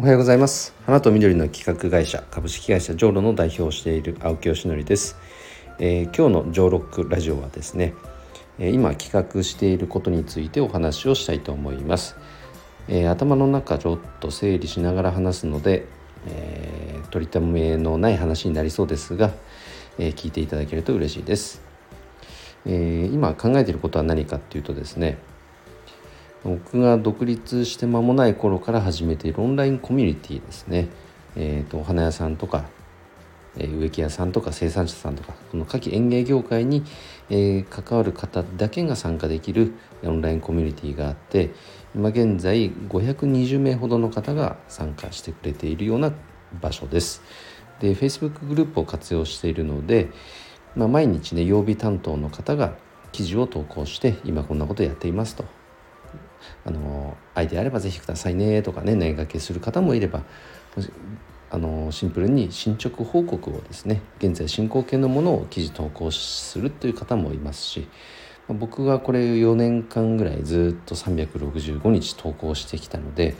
おはようございます。花と緑の企画会社株式会社ジョーロの代表をしている青木よしのりです、えー、今日のジョーロックラジオはですね、えー、今企画していることについてお話をしたいと思います、えー、頭の中ちょっと整理しながら話すので、えー、取りためのない話になりそうですが、え聞いていただけると嬉しいです、え今考えていることは何かっていうとですね僕が独立して間もない頃から始めているオンラインコミュニティですね、えーと、お花屋さんとか、えー、植木屋さんとか生産者さんとかこの夏季園芸業界に、えー、関わる方だけが参加できるオンラインコミュニティがあって今現在520名ほどの方が参加してくれているような場所です。で Facebook グループを活用しているので、まあ、毎日ね曜日担当の方が記事を投稿して今こんなことやっていますとあのアイデアあればぜひくださいねとかね念がけする方もいればあのシンプルに進捗報告をですね現在進行形のものを記事投稿するという方もいますし僕はこれ4年間ぐらいずっと365日投稿してきたので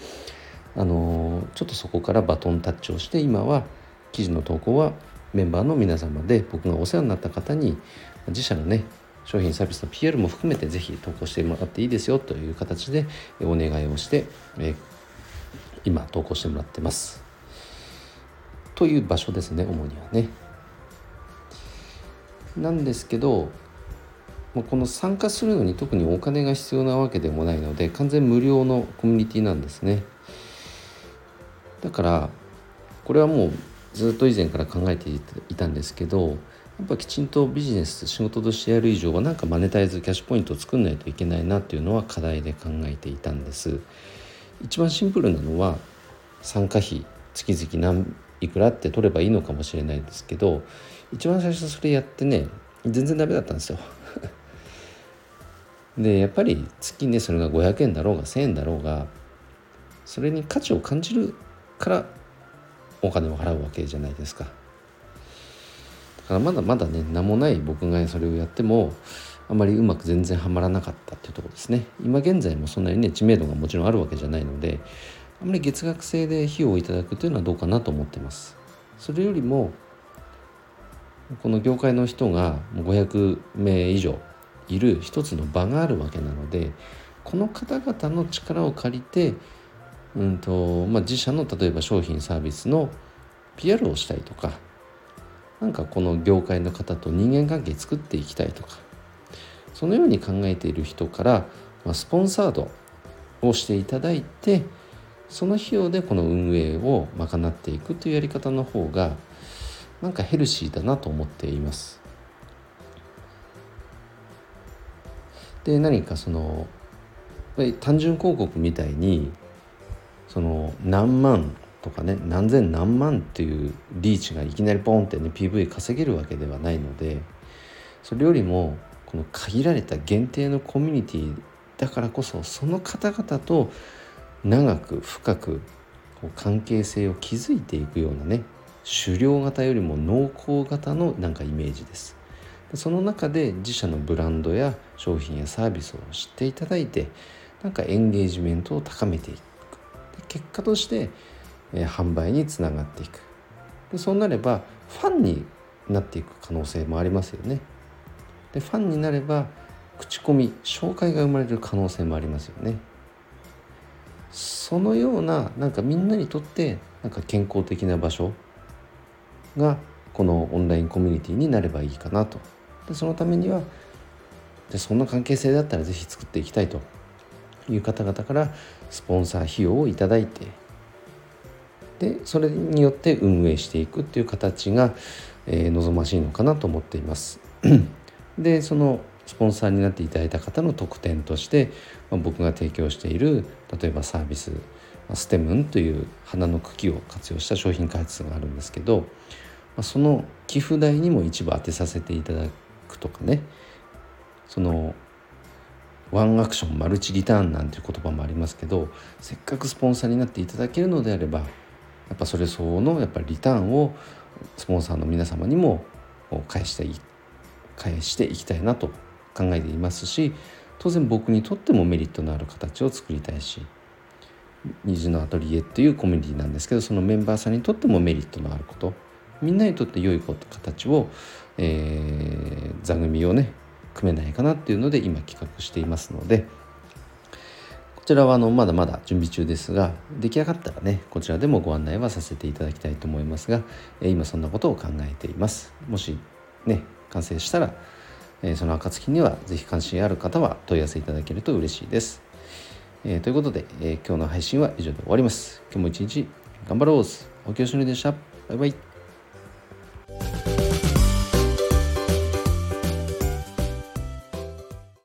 あのちょっとそこからバトンタッチをして今は記事の投稿はメンバーの皆様で僕がお世話になった方に自社のね商品サービスの PR も含めてぜひ投稿してもらっていいですよという形でお願いをして、え今投稿してもらってます。という場所ですね主にはね。なんですけどこの参加するのに特にお金が必要なわけでもないので完全無料のコミュニティなんですね。だからこれはもうずっと以前から考えていたんですけどやっぱきちんとビジネス仕事としてやる以上はなんかマネタイズキャッシュポイントを作んないといけないなっていうのは課題で考えていたんです。一番シンプルなのは参加費月々何いくらって取ればいいのかもしれないですけど一番最初それやってね全然ダメだったんですよ。でやっぱり月ねそれが500円だろうが1000円だろうがそれに価値を感じるからお金を払うわけじゃないですか。からまだまだね名もない僕がそれをやってもあまりうまく全然はまらなかったっていうところですね。今現在もそんなにね知名度がもちろんあるわけじゃないのであまり月額制で費用をいただくというのはどうかなと思ってます。それよりもこの業界の人が500名以上いる一つの場があるわけなのでこの方々の力を借りて、うんとまあ、自社の例えば商品サービスの PR をしたりとかなんかこの業界の方と人間関係作っていきたいとかそのように考えている人から、まあ、スポンサードをしていただいてその費用でこの運営を賄っていくというやり方の方がなんかヘルシーだなと思っています。で何かその単純広告みたいにその何万とかね何千何万っていうリーチがいきなりポンってね PV 稼げるわけではないのでそれよりもこの限られた限定のコミュニティだからこそその方々と長く深く関係性を築いていくようなね狩猟型よりも濃厚型のなんかイメージです。その中で自社のブランドや商品やサービスを知っていただいてなんかエンゲージメントを高めていく。結果としてえ販売につながっていく。でそうなればファンになっていく可能性もありますよね。でファンになれば口コミ紹介が生まれる可能性もありますよね。そのようななんかみんなにとってなんか健康的な場所がこのオンラインコミュニティになればいいかなと。でそのためにはでそんな関係性だったら是非作っていきたいという方々からスポンサー費用をいいてでそれによって運営していくっていう形が、えー、望ましいのかなと思っています。でそのスポンサーになっていただいた方の特典として、まあ、僕が提供している例えばサービスステムンという花の茎を活用した商品開発があるんですけど、まあ、その寄付代にも一部当てさせていただくとかねそのワンアクションマルチリターンなんていう言葉もありますけどせっかくスポンサーになっていただけるのであればやっぱそれ相応のやっぱりリターンをスポンサーの皆様にも返してい返していきたいなと考えていますし当然僕にとってもメリットのある形を作りたいし虹のアトリエっていうコミュニティなんですけどそのメンバーさんにとってもメリットのあることみんなにとって良いこと形を、えー、座組をね組めないかなっていうので今企画していますのでちらはあのまだまだ準備中ですが出来上がったらねこちらでもご案内はさせていただきたいと思いますが、え今そんなことを考えています。もしね完成したら、えその暁には是非関心ある方は問い合わせいただけると嬉しいです、え、ということで、え今日の配信は以上で終わります。今日も一日頑張ろうおきよしのりでした。バイバイ。